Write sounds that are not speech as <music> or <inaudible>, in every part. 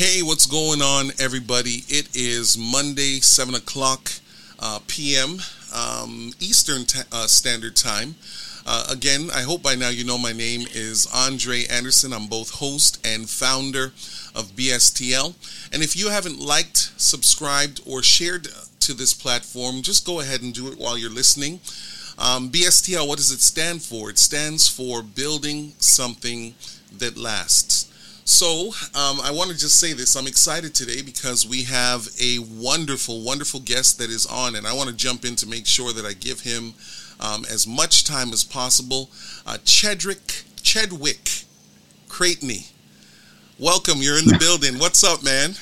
Hey, what's going on, everybody? It is Monday, 7 o'clock uh, p.m. Um, Eastern t- uh, Standard Time. Uh, again, I hope by now you know my name is Andre Anderson. I'm both host and founder of BSTL. And if you haven't liked, subscribed, or shared to this platform, just go ahead and do it while you're listening. Um, BSTL, what does it stand for? It stands for Building Something That Lasts. So, um, I want to just say this. I'm excited today because we have a wonderful, wonderful guest that is on, and I want to jump in to make sure that I give him um, as much time as possible. Uh, Chedrick, Chedwick Creightney. Welcome. You're in the <laughs> building. What's up, man?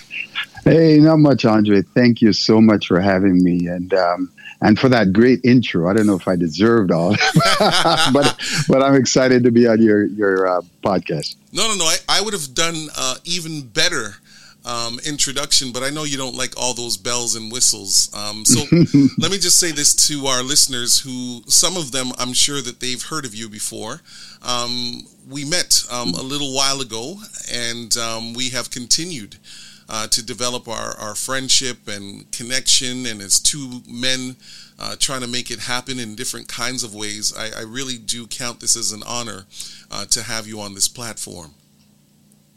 Hey, not much, Andre. Thank you so much for having me. And, um, and for that great intro. I don't know if I deserved all, <laughs> but but I'm excited to be on your your uh, podcast. No, no, no. I, I would have done uh, even better um, introduction, but I know you don't like all those bells and whistles. Um, so <laughs> let me just say this to our listeners, who some of them I'm sure that they've heard of you before. Um, we met um, a little while ago, and um, we have continued uh, to develop our, our friendship and connection. And as two men uh, trying to make it happen in different kinds of ways, I, I really do count this as an honor uh, to have you on this platform.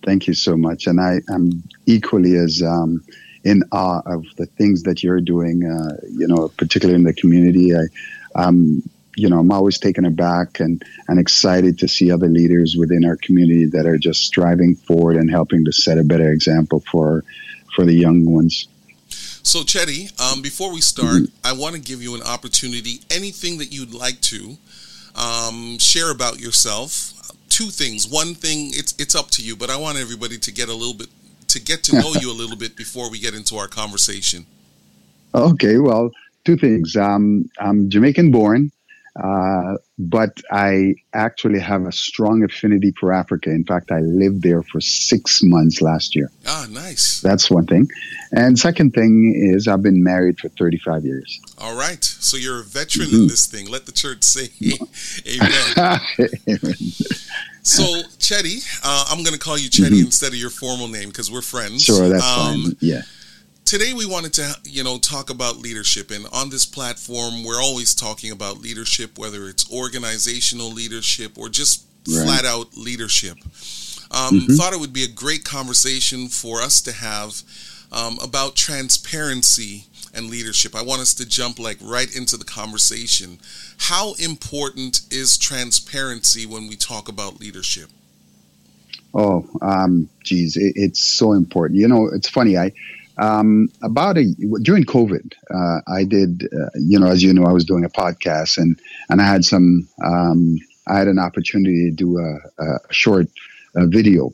Thank you so much. And I am equally as um, in awe of the things that you're doing, uh, you know, particularly in the community. I, um, you know, I'm always taken aback and, and excited to see other leaders within our community that are just striving forward and helping to set a better example for for the young ones. So, Chetty, um, before we start, mm-hmm. I want to give you an opportunity. Anything that you'd like to um, share about yourself. Two things. One thing, it's it's up to you, but I want everybody to get a little bit to get to know you a little bit before we get into our conversation. <laughs> Okay, well, two things. Um, I'm Jamaican born. Uh, but I actually have a strong affinity for Africa. In fact, I lived there for six months last year. Ah, nice. That's one thing. And second thing is I've been married for 35 years. All right. So you're a veteran mm-hmm. in this thing. Let the church say <laughs> amen. <laughs> amen. So, Chetty, uh, I'm going to call you Chetty mm-hmm. instead of your formal name because we're friends. Sure, that's um, fine. Yeah today we wanted to you know talk about leadership. And on this platform we're always talking about leadership whether it's organizational leadership or just right. flat out leadership. Um, mm-hmm. thought it would be a great conversation for us to have um, about transparency and leadership. I want us to jump like right into the conversation. How important is transparency when we talk about leadership? Oh um geez it, it's so important. You know it's funny i um, about a during COVID, uh, I did, uh, you know, as you know, I was doing a podcast and and I had some, um, I had an opportunity to do a, a short uh, video,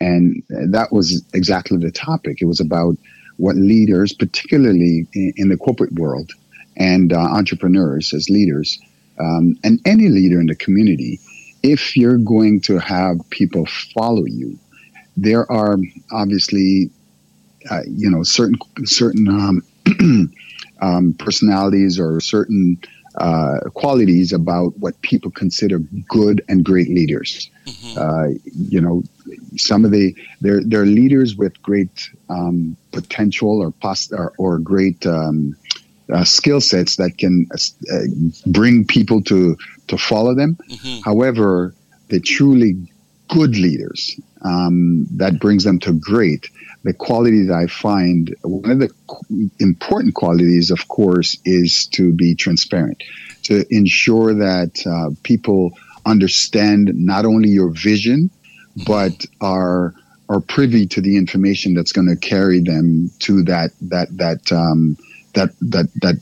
and that was exactly the topic. It was about what leaders, particularly in, in the corporate world, and uh, entrepreneurs as leaders, um, and any leader in the community, if you're going to have people follow you, there are obviously uh, you know certain certain um, <clears throat> um, personalities or certain uh, qualities about what people consider good and great leaders. Mm-hmm. Uh, you know, some of the they're they're leaders with great um, potential or, pos- or, or great um, uh, skill sets that can uh, bring people to to follow them. Mm-hmm. However, the truly good leaders um, that brings them to great the quality that I find, one of the important qualities, of course, is to be transparent, to ensure that uh, people understand not only your vision, but are are privy to the information that's going to carry them to that that that um, that that that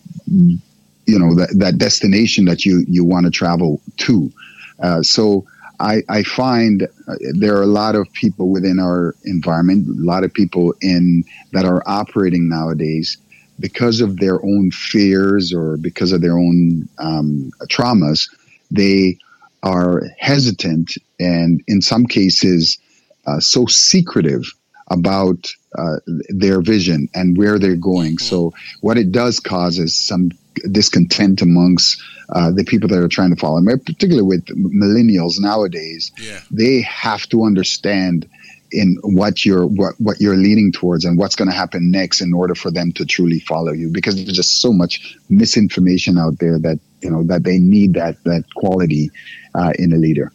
you know that, that destination that you you want to travel to. Uh, so I, I find uh, there are a lot of people within our environment, a lot of people in that are operating nowadays because of their own fears or because of their own um, traumas. They are hesitant and, in some cases, uh, so secretive about uh, their vision and where they're going. Mm-hmm. So, what it does cause is some discontent amongst uh, the people that are trying to follow, particularly with millennials nowadays. Yeah. They have to understand in what you're what, what you're leaning towards and what's going to happen next in order for them to truly follow you because there's just so much misinformation out there that you know that they need that that quality uh, in a leader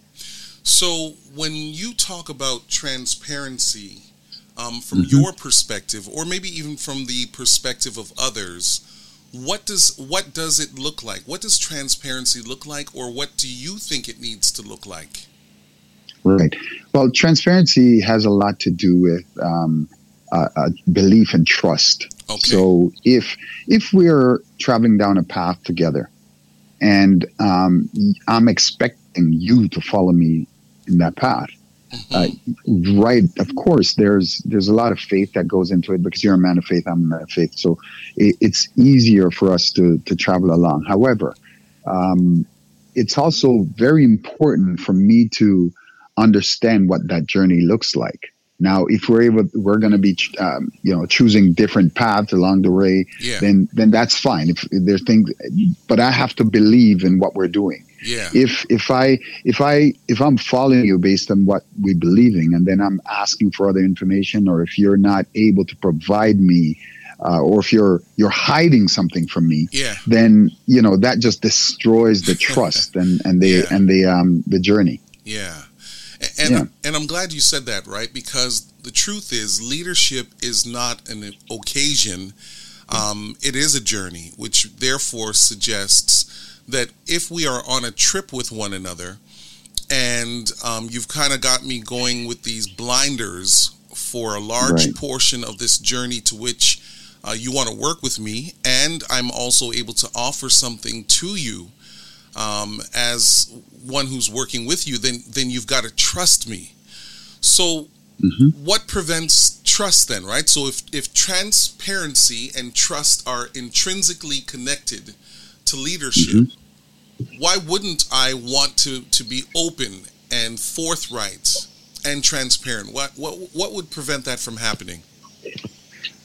so when you talk about transparency um, from mm-hmm. your perspective or maybe even from the perspective of others what does what does it look like what does transparency look like or what do you think it needs to look like Right. Well, transparency has a lot to do with um, uh, belief and trust. Okay. So if if we're traveling down a path together, and um, I'm expecting you to follow me in that path. Uh, right? Of course, there's there's a lot of faith that goes into it because you're a man of faith, I'm a man of faith. So it, it's easier for us to to travel along. However, um, it's also very important for me to understand what that journey looks like. Now, if we're able, we're going to be, um, you know, choosing different paths along the way, yeah. then then that's fine. If, if there's things, but I have to believe in what we're doing. Yeah. If if I if I if I'm following you based on what we believe in, and then I'm asking for other information, or if you're not able to provide me, uh, or if you're you're hiding something from me, yeah. then you know that just destroys the <laughs> trust and and the yeah. and the um the journey. Yeah. And yeah. and I'm glad you said that, right? Because the truth is, leadership is not an occasion; um, it is a journey, which therefore suggests that if we are on a trip with one another, and um, you've kind of got me going with these blinders for a large right. portion of this journey to which uh, you want to work with me, and I'm also able to offer something to you um, as one who's working with you, then then you've got to trust me. So, mm-hmm. what prevents trust then, right? So, if if transparency and trust are intrinsically connected to leadership, mm-hmm. why wouldn't I want to to be open and forthright and transparent? What what what would prevent that from happening?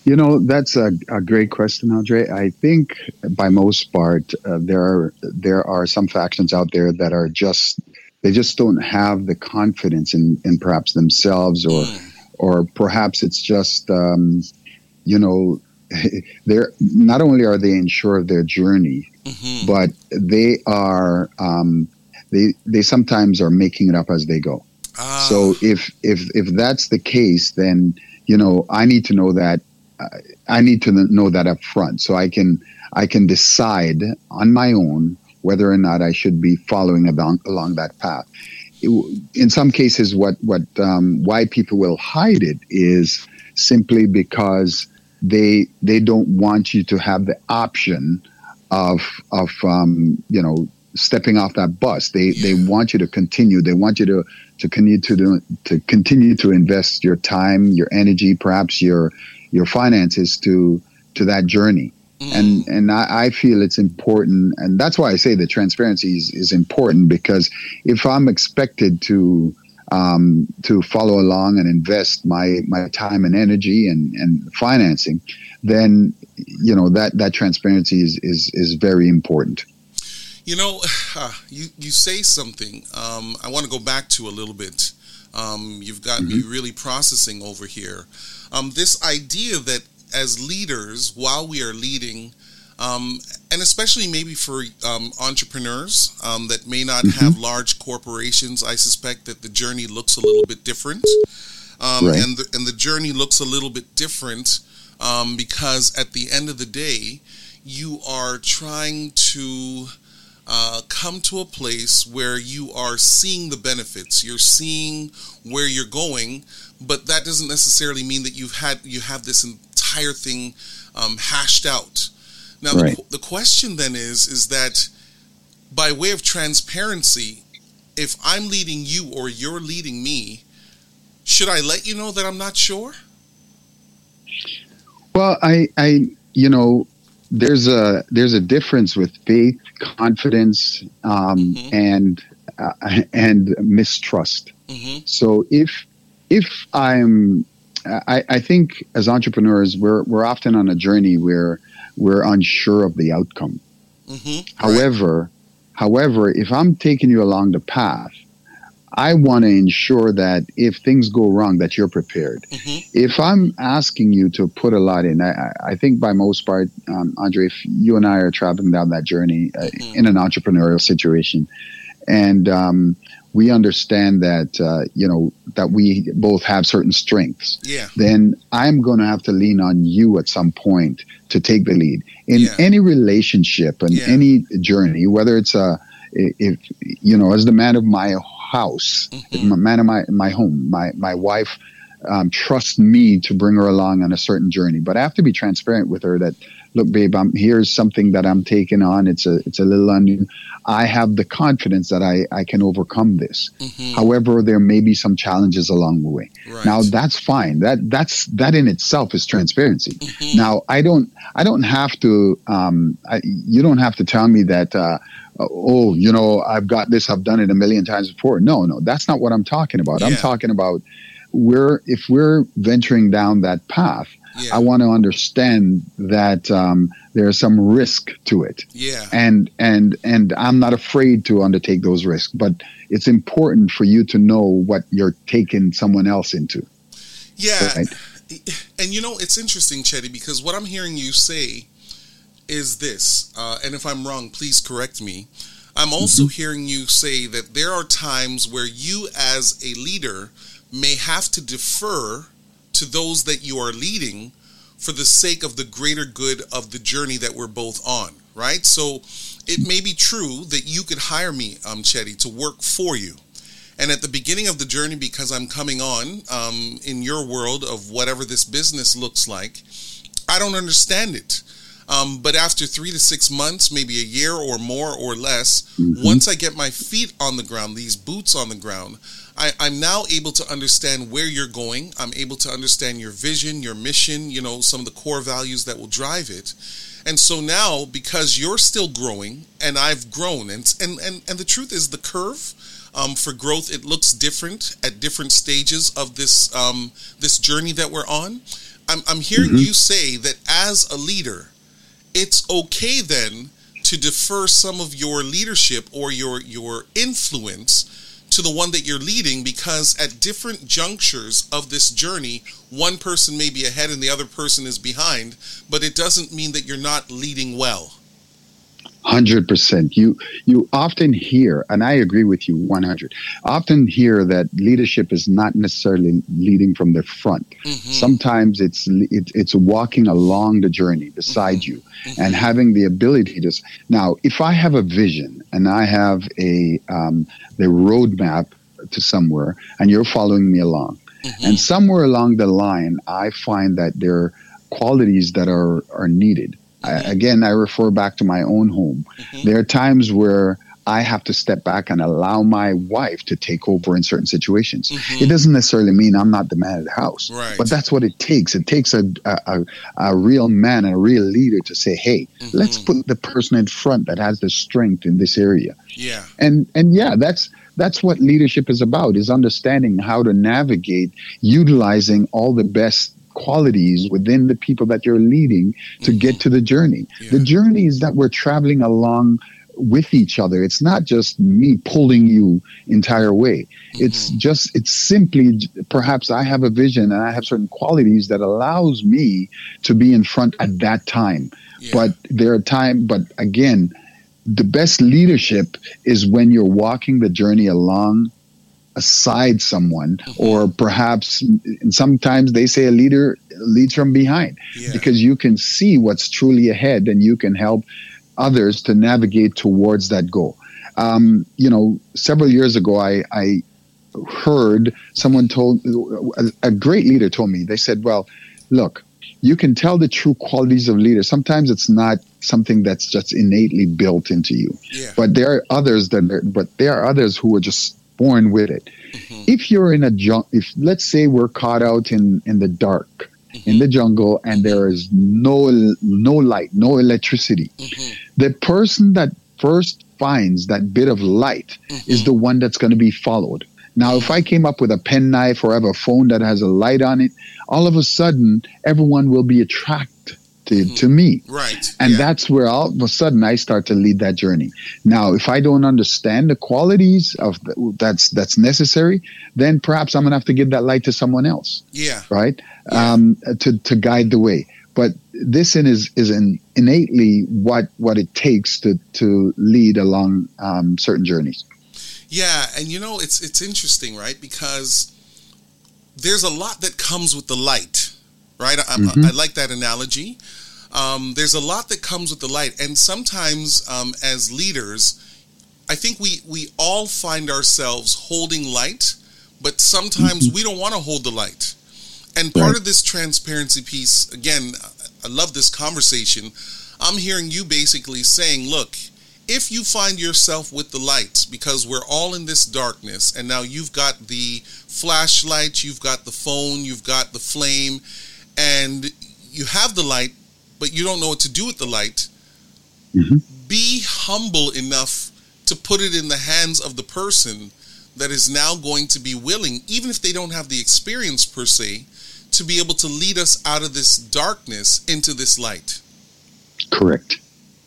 You know, that's a, a great question, Andre. I think by most part, uh, there are there are some factions out there that are just they just don't have the confidence in, in perhaps themselves, or mm. or perhaps it's just um, you know <laughs> they're not only are they unsure of their journey, mm-hmm. but they are um, they they sometimes are making it up as they go. Ah. So if if if that's the case, then you know I need to know that I need to know that up front so I can I can decide on my own whether or not I should be following along, along that path. In some cases, what what um, why people will hide it is simply because they they don't want you to have the option of of um, you know stepping off that bus. They yeah. they want you to continue. They want you to to continue to do, to continue to invest your time, your energy, perhaps your your finances to to that journey. Mm. And and I, I, feel it's important, and that's why I say that transparency is, is important because if I'm expected to um, to follow along and invest my my time and energy and, and financing, then you know that that transparency is is, is very important. You know, uh, <sighs> you you say something. Um, I want to go back to a little bit. Um, you've got mm-hmm. me really processing over here um, this idea that as leaders, while we are leading, um, and especially maybe for um, entrepreneurs um, that may not mm-hmm. have large corporations, I suspect that the journey looks a little bit different, um, right. and the, and the journey looks a little bit different um, because at the end of the day, you are trying to uh, come to a place where you are seeing the benefits, you're seeing where you're going, but that doesn't necessarily mean that you've had you have this entire thing um, hashed out. Now, right. the, the question then is is that by way of transparency, if I'm leading you or you're leading me, should I let you know that I'm not sure? Well, I, I, you know, there's a there's a difference with faith, confidence, um, mm-hmm. and uh, and mistrust. Mm-hmm. So if if I'm, I, I think as entrepreneurs, we're, we're often on a journey where we're unsure of the outcome. Mm-hmm. However, right. however, if I'm taking you along the path, I want to ensure that if things go wrong, that you're prepared. Mm-hmm. If I'm asking you to put a lot in, I, I think by most part, um, Andre, if you and I are traveling down that journey uh, mm-hmm. in an entrepreneurial situation, and um, we understand that uh, you know that we both have certain strengths. Yeah. Then I'm going to have to lean on you at some point to take the lead in yeah. any relationship and yeah. any journey, whether it's a if you know as the man of my house, mm-hmm. man of my my home, my my wife um, trusts me to bring her along on a certain journey, but I have to be transparent with her that look, babe, I'm here's something that I'm taking on. It's a it's a little unusual. I have the confidence that I, I can overcome this. Mm-hmm. However, there may be some challenges along the way. Right. Now that's fine. That that's that in itself is transparency. Mm-hmm. Now I don't I don't have to um, I, you don't have to tell me that uh, oh you know I've got this I've done it a million times before. No no that's not what I'm talking about. Yeah. I'm talking about we're if we're venturing down that path yeah. I want to understand that um, there's some risk to it. Yeah. And and and I'm not afraid to undertake those risks, but it's important for you to know what you're taking someone else into. Yeah. Right? And you know, it's interesting, Chetty, because what I'm hearing you say is this, uh, and if I'm wrong, please correct me. I'm also mm-hmm. hearing you say that there are times where you, as a leader, may have to defer to those that you are leading for the sake of the greater good of the journey that we're both on, right? So it may be true that you could hire me, um, Chetty, to work for you. And at the beginning of the journey, because I'm coming on um, in your world of whatever this business looks like, I don't understand it. Um, but after three to six months, maybe a year or more or less, mm-hmm. once I get my feet on the ground, these boots on the ground, I, I'm now able to understand where you're going. I'm able to understand your vision, your mission, you know, some of the core values that will drive it. And so now, because you're still growing and I've grown, and and and, and the truth is, the curve um, for growth it looks different at different stages of this um, this journey that we're on. I'm, I'm hearing mm-hmm. you say that as a leader, it's okay then to defer some of your leadership or your your influence to the one that you're leading because at different junctures of this journey, one person may be ahead and the other person is behind, but it doesn't mean that you're not leading well. Hundred percent. You you often hear, and I agree with you one hundred. Often hear that leadership is not necessarily leading from the front. Mm-hmm. Sometimes it's it, it's walking along the journey beside mm-hmm. you mm-hmm. and having the ability to. Now, if I have a vision and I have a um, the roadmap to somewhere, and you're following me along, mm-hmm. and somewhere along the line, I find that there are qualities that are are needed I, again, I refer back to my own home. Mm-hmm. There are times where I have to step back and allow my wife to take over in certain situations. Mm-hmm. It doesn't necessarily mean I'm not the man of the house, right. but that's what it takes. It takes a, a, a real man and a real leader to say, "Hey, mm-hmm. let's put the person in front that has the strength in this area." Yeah, and and yeah, that's that's what leadership is about: is understanding how to navigate, utilizing all the best qualities within the people that you're leading to mm-hmm. get to the journey. Yeah. The journey is that we're traveling along with each other. It's not just me pulling you entire way. Mm-hmm. It's just it's simply perhaps I have a vision and I have certain qualities that allows me to be in front at that time. Yeah. But there are time but again the best leadership is when you're walking the journey along aside someone mm-hmm. or perhaps and sometimes they say a leader leads from behind yeah. because you can see what's truly ahead and you can help others to navigate towards that goal um, you know several years ago i, I heard someone told a great leader told me they said well look you can tell the true qualities of leaders sometimes it's not something that's just innately built into you yeah. but there are others that are, but there are others who are just born with it. Mm-hmm. If you're in a jungle, if let's say we're caught out in in the dark mm-hmm. in the jungle and there is no no light, no electricity, mm-hmm. the person that first finds that bit of light mm-hmm. is the one that's going to be followed. Now, if I came up with a penknife or have a phone that has a light on it, all of a sudden everyone will be attracted to, mm-hmm. to me. Right. And yeah. that's where all of a sudden I start to lead that journey. Now, if I don't understand the qualities of the, that's that's necessary, then perhaps I'm gonna have to give that light to someone else. Yeah. Right. Yeah. Um, to to guide the way. But this in is is an innately what what it takes to to lead along um, certain journeys. Yeah, and you know it's it's interesting, right? Because there's a lot that comes with the light, right? I, mm-hmm. I, I like that analogy. Um, there's a lot that comes with the light, and sometimes um, as leaders, I think we we all find ourselves holding light, but sometimes mm-hmm. we don't want to hold the light. And part right. of this transparency piece, again, I love this conversation. I'm hearing you basically saying, look, if you find yourself with the light, because we're all in this darkness, and now you've got the flashlight, you've got the phone, you've got the flame, and you have the light, but you don't know what to do with the light, mm-hmm. be humble enough to put it in the hands of the person that is now going to be willing, even if they don't have the experience per se, to be able to lead us out of this darkness into this light. Correct.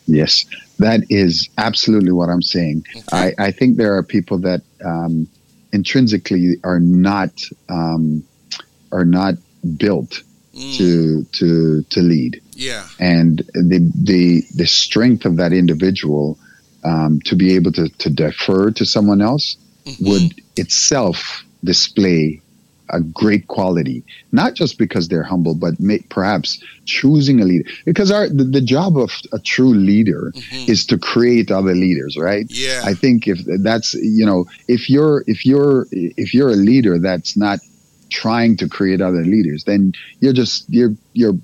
Yes, that is absolutely what I'm saying. Okay. I, I think there are people that um, intrinsically are not um, are not built mm. to to to lead. Yeah, and the the the strength of that individual um, to be able to to defer to someone else mm-hmm. would itself display a great quality, not just because they're humble, but may, perhaps choosing a leader. Because our the, the job of a true leader mm-hmm. is to create other leaders, right? Yeah. I think if that's you know if you're if you're if you're a leader that's not trying to create other leaders, then you're just you're you're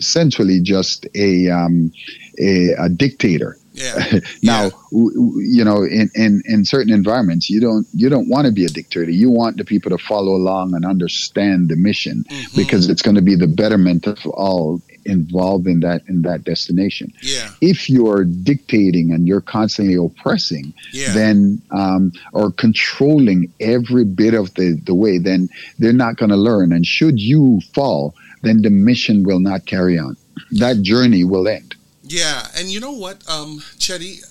essentially just a um, a, a dictator yeah. <laughs> now, yeah. W- you know, in, in, in certain environments, you don't you don't want to be a dictator. You want the people to follow along and understand the mission mm-hmm. because it's going to be the betterment of all involved in that in that destination. Yeah. If you're dictating and you're constantly oppressing, yeah. then um, or controlling every bit of the the way, then they're not going to learn. And should you fall, then the mission will not carry on. That journey will end. Yeah, and you know what, um, Chetty,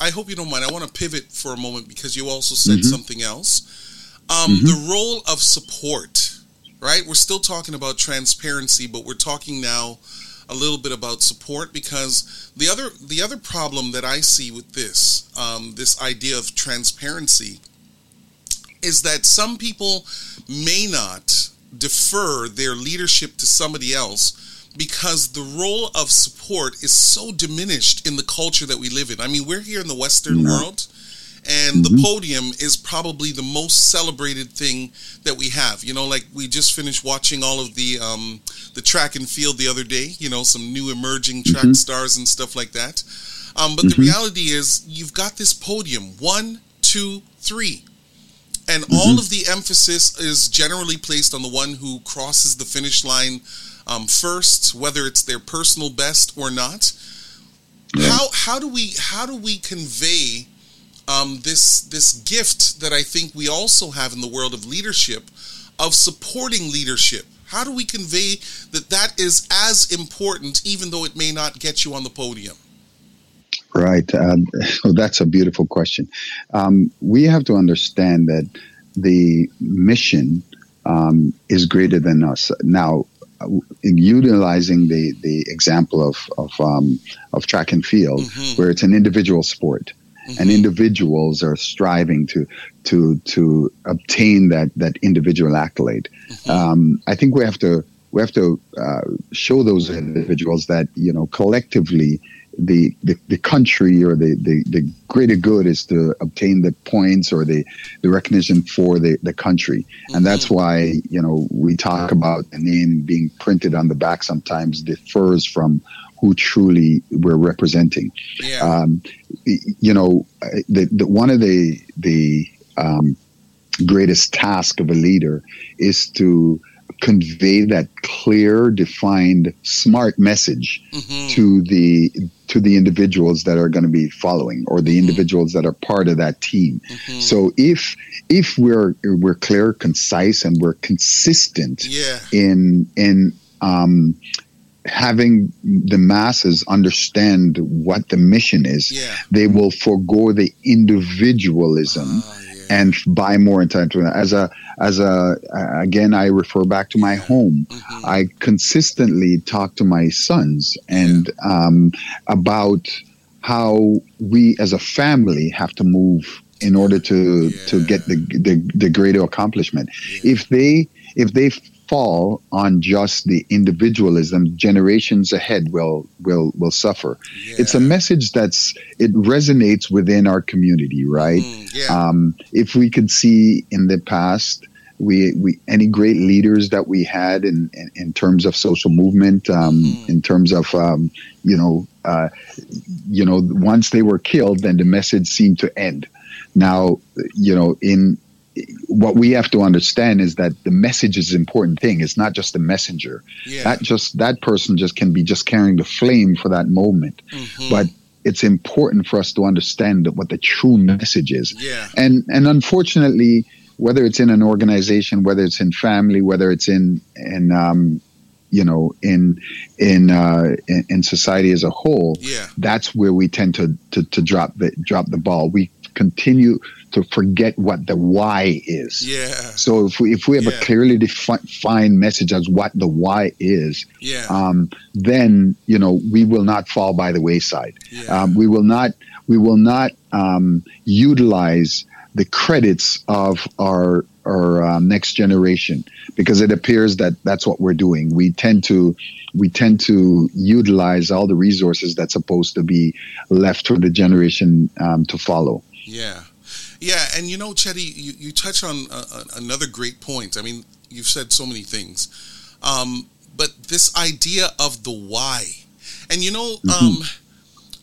I hope you don't mind. I want to pivot for a moment because you also said mm-hmm. something else. Um, mm-hmm. The role of support, right? We're still talking about transparency, but we're talking now a little bit about support because the other the other problem that I see with this um, this idea of transparency is that some people may not defer their leadership to somebody else because the role of support is so diminished in the culture that we live in. I mean, we're here in the Western world, and mm-hmm. the podium is probably the most celebrated thing that we have. You know, like we just finished watching all of the um, the track and field the other day. You know, some new emerging track mm-hmm. stars and stuff like that. Um, but the mm-hmm. reality is, you've got this podium one, two, three. And all mm-hmm. of the emphasis is generally placed on the one who crosses the finish line um, first, whether it's their personal best or not. Yeah. How how do we how do we convey um, this this gift that I think we also have in the world of leadership, of supporting leadership? How do we convey that that is as important, even though it may not get you on the podium? Right. Uh, <laughs> well, that's a beautiful question. Um, we have to understand that the mission um, is greater than us. Now, utilizing the the example of of um, of track and field, mm-hmm. where it's an individual sport, mm-hmm. and individuals are striving to to to obtain that that individual accolade. Mm-hmm. Um, I think we have to we have to uh, show those individuals that you know collectively the, the, the country or the, the, the greater good is to obtain the points or the, the recognition for the, the country. Mm-hmm. And that's why, you know, we talk about the name being printed on the back sometimes differs from who truly we're representing. Yeah. Um, you know, the, the, one of the, the um, greatest task of a leader is to convey that clear, defined, smart message mm-hmm. to the to the individuals that are going to be following or the mm-hmm. individuals that are part of that team. Mm-hmm. So if if we're we're clear, concise, and we're consistent yeah. in in um, having the masses understand what the mission is, Yeah. they will forego the individualism yeah. And buy more entitlement. As a as a again, I refer back to my home. Mhm. I consistently talk to my sons and um, about how we as a family have to move in order to to get the, the the greater accomplishment. Yeah. If they if they fall on just the individualism, generations ahead will will will suffer. It's a message that's it resonates within our community, right? Mm, yeah. Um, if we could see in the past, we, we any great leaders that we had in, in, in terms of social movement, um, Mhm. in terms of um, you know, uh, you know, once they were killed, then the message seemed to end. Now, you know, in what we have to understand is that the message is an important thing. It's not just the messenger. yeah. That just that person just can be just carrying the flame for that moment. Mhm. But it's important for us to understand what the true message is yeah. and and unfortunately whether it's in an organization whether it's in family whether it's in in um, you know in in, uh, in in society as a whole Yeah. that's where we tend to, to to drop the drop the ball we continue to forget what the why is Yeah. so if we if we have Yeah. a clearly defined message as what the why is Yeah. um, then you know we will not fall by the wayside yeah. um, we will not we will not um, utilize the credits of our our um, next generation because it appears that that's what we're doing. We tend to we tend to utilize all the resources that's supposed to be left for the generation um, to follow. Yeah, yeah, and you know, Chetty, you, you touch on uh, uh, another great point. I mean, you've said so many things, um, but this idea of the why, and you know, um,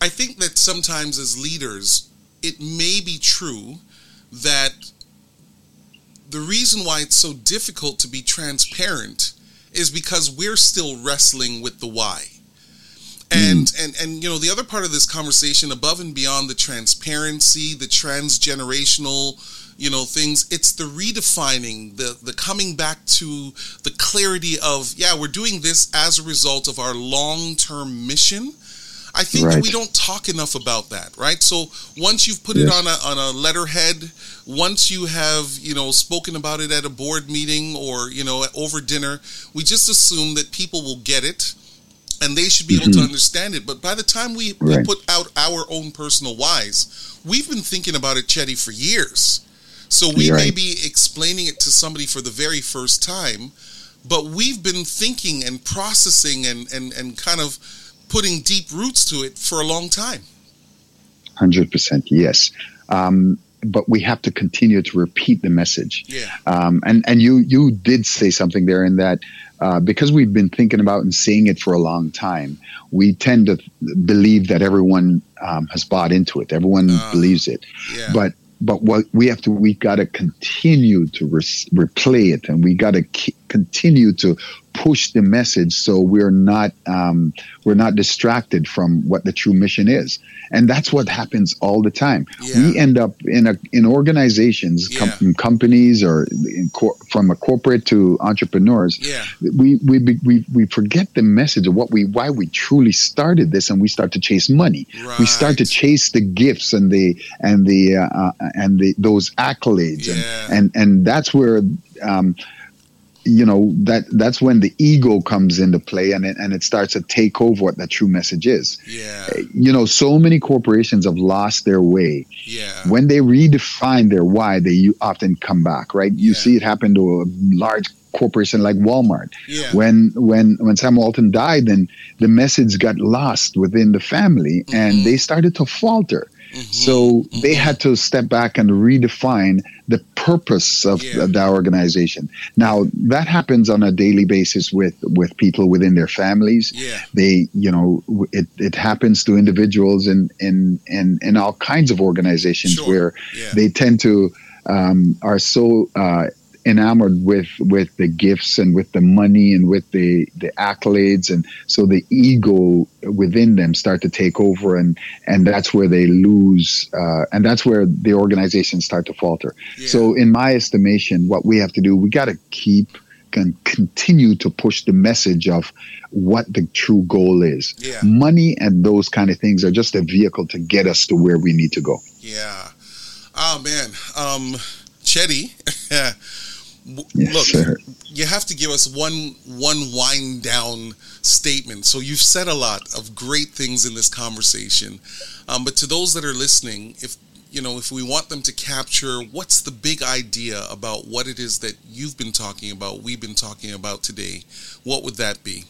I think that sometimes as leaders, it may be true that the reason why it's so difficult to be transparent is because we're still wrestling with the why. And mm. and and you know the other part of this conversation above and beyond the transparency, the transgenerational, you know, things, it's the redefining, the the coming back to the clarity of yeah, we're doing this as a result of our long-term mission. I think Right. we don't talk enough about that, right? So once you've put it on a on a letterhead, once you have you know spoken about it at a board meeting or you know over dinner, we just assume that people will get it and they should be able to understand it. But by the time we, we put out our own personal whys, we've been thinking about it, Chetty, for years. So we You're may right. be explaining it to somebody for the very first time, but we've been thinking and processing and, and, and kind of putting deep roots to it for a long time. Hundred percent, yes. Um, but we have to continue to repeat the message. Yeah. Um, and and you you did say something there in that uh, because we've been thinking about and seeing it for a long time, we tend to believe that everyone um, has bought into it. Everyone Ah, believes it. Yeah. But but what we have to we've got to continue to re- replay it, and we got to continue to push the message so we're not um, we're not distracted from what the true mission is. And that's what happens all the time. Yeah. We end up in a in organizations, com- companies, or in cor- from a corporate to entrepreneurs. yeah. We, we we we forget the message of what we why we truly started this, and we start to chase money. We start to chase the gifts and the and the uh, uh, and the those accolades, Yeah. and and and that's where. Um, you know that that's when the ego comes into play and it, and it starts to take over what the true message is Yeah. you know so many corporations have lost their way Yeah. when they redefine their why they often come back right you Yeah. see it happen to a large corporation like walmart Yeah. when when when sam walton died then the message got lost within the family Mhm. and they started to falter Mhm. so they Mhm. had to step back and redefine the purpose of Yeah. the organization now that happens on a daily basis with with people within their families Yeah. they you know it, it happens to individuals in in in, in all kinds of organizations Sure. where Yeah. they tend to um, are so uh, enamored with with the gifts and with the money and with the the accolades and so the ego within them start to take over and and that's where they lose uh, and that's where the organizations start to falter Yeah. so in my estimation what we have to do we got to keep and continue to push the message of what the true goal is. Yeah. Money and those kind of things are just a vehicle to get us to where we need to go. Yeah. Oh man, um, Chetty. <laughs> Yes, Look, sir. you have to give us one one wind down statement. So you've said a lot of great things in this conversation, um, but to those that are listening, if you know, if we want them to capture what's the big idea about what it is that you've been talking about, we've been talking about today, what would that be?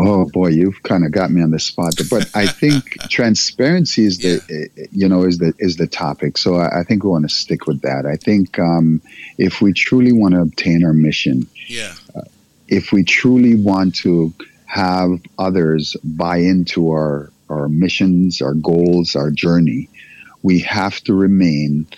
Oh boy, you've kind of got me on the spot. But I think <laughs> transparency is the yeah. you know is the is the topic. So I, I think we want to stick with that. I think um, if we truly want to obtain our mission, yeah, uh, if we truly want to have others buy into our our missions, our goals, our journey, we have to remain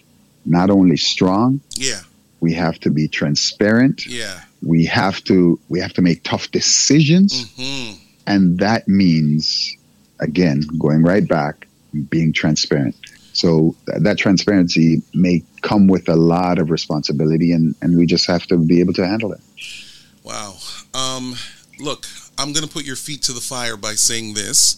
not only strong, yeah, we have to be transparent, yeah, we have to we have to make tough decisions, mm-hmm. and that means again going right back being transparent. So that transparency may come with a lot of responsibility, and, and we just have to be able to handle it. Wow. Um, look, I'm going to put your feet to the fire by saying this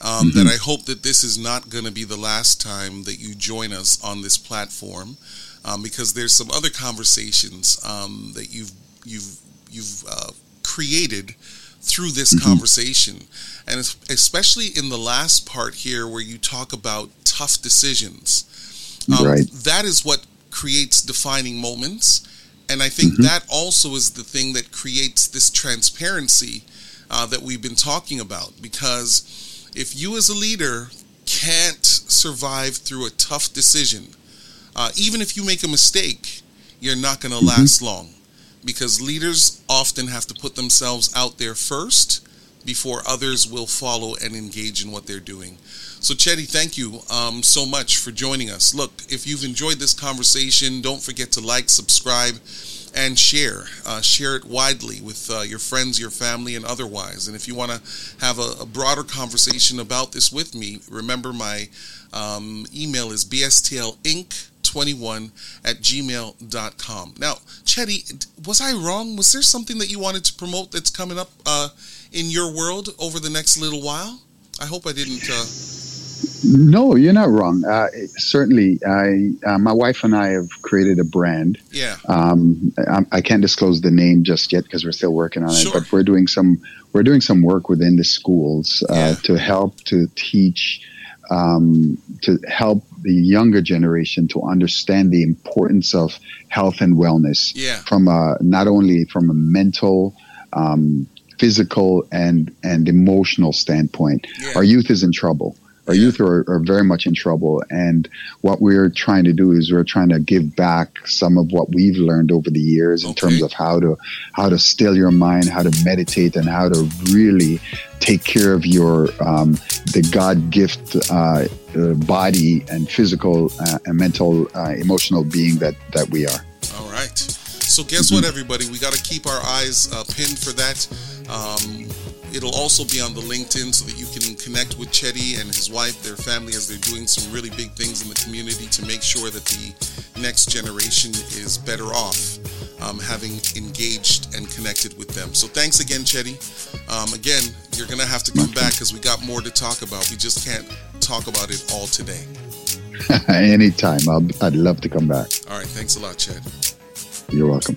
um, mm-hmm. that I hope that this is not going to be the last time that you join us on this platform, um, because there's some other conversations um, that you've you've you've uh, created through this mm-hmm. conversation, and especially in the last part here where you talk about tough decisions. Um, right. That is what creates defining moments. And I think mm-hmm. that also is the thing that creates this transparency uh, that we've been talking about. Because if you as a leader can't survive through a tough decision, uh, even if you make a mistake, you're not going to mm-hmm. last long because leaders often have to put themselves out there first before others will follow and engage in what they're doing. So, Chetty, thank you um, so much for joining us. Look, if you've enjoyed this conversation, don't forget to like, subscribe, and share. Uh, share it widely with uh, your friends, your family, and otherwise. And if you want to have a, a, broader conversation about this with me, remember my um, email is bstlinc21 at gmail.com. Now, Chetty, was I wrong? Was there something that you wanted to promote that's coming up uh, in your world over the next little while? I hope I didn't. Uh, no, you're not wrong. Uh, certainly, I, uh, my wife and I have created a brand. Yeah. Um, I, I, can't disclose the name just yet because we're still working on sure. it. But we're doing some we're doing some work within the schools uh, yeah. to help to teach, um, to help the younger generation to understand the importance of health and wellness. Yeah. From a, not only from a mental. Um, physical and and emotional standpoint yeah. our youth is in trouble our youth are, are, very much in trouble. And what we're trying to do is we're trying to give back some of what we've learned over the years in terms of how to how to still your mind, how to meditate, and how to really take care of your um, the God gift uh, body and physical uh, and mental uh, emotional being that that we are. All right. So guess mm-hmm. what, everybody? We got to keep our eyes uh, pinned for that. Um, It'll also be on the LinkedIn so that you connect with Chetty and his wife, their family, as they're doing some really big things in the community to make sure that the next generation is better off um, having engaged and connected with them. So thanks again, Chetty. Um, again, you're going to have to come back because we got more to talk about. We just can't talk about it all today. <laughs> Anytime. i would love to come back. All right. Thanks a lot, Chad. You're welcome.